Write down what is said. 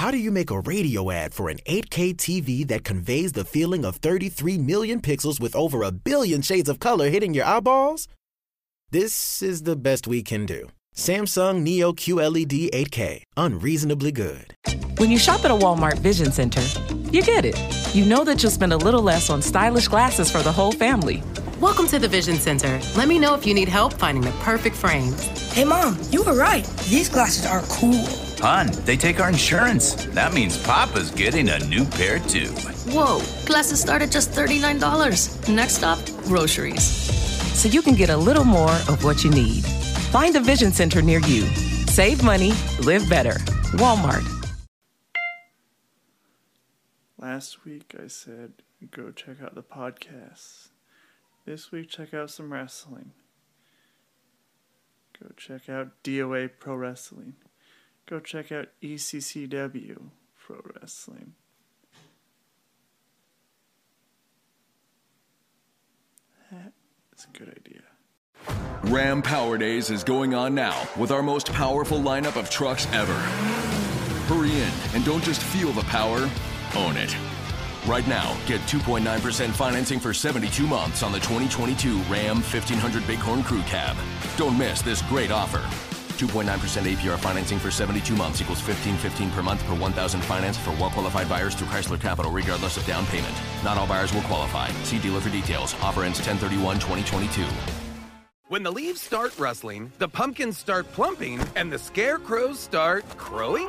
How do you make a radio ad for an 8K TV that conveys the feeling of 33 million pixels with over a billion shades of color hitting your eyeballs? This is the best we can do. Samsung Neo QLED 8K, unreasonably good. When you shop at a Walmart Vision Center, you get it. You know that you'll spend a little less on stylish glasses for the whole family. Welcome to the Vision Center. Let me know if you need help finding the perfect frames. Hey, Mom, you were right. These glasses are cool. Hon, they take our insurance. That means Papa's getting a new pair too. Whoa, glasses start at just $39. Next stop, groceries. So you can get a little more of what you need. Find a Vision Center near you. Save money, live better. Walmart. Last week I said go check out the podcasts. This week check out some wrestling. Go check out DOA Pro Wrestling. Go check out ECCW Pro Wrestling. That's a good idea. Ram Power Days is going on now with our most powerful lineup of trucks ever. Hurry in and don't just feel the power, own it. Right now, get 2.9% financing for 72 months on the 2022 Ram 1500 Bighorn Crew Cab. Don't miss this great offer. 2.9% APR financing for 72 months equals 1515 per month per 1000 finance for well-qualified buyers through Chrysler Capital regardless of down payment. Not all buyers will qualify. See dealer for details. Offer ends 1031-2022. When the leaves start rustling, the pumpkins start plumping, and the scarecrows start crowing,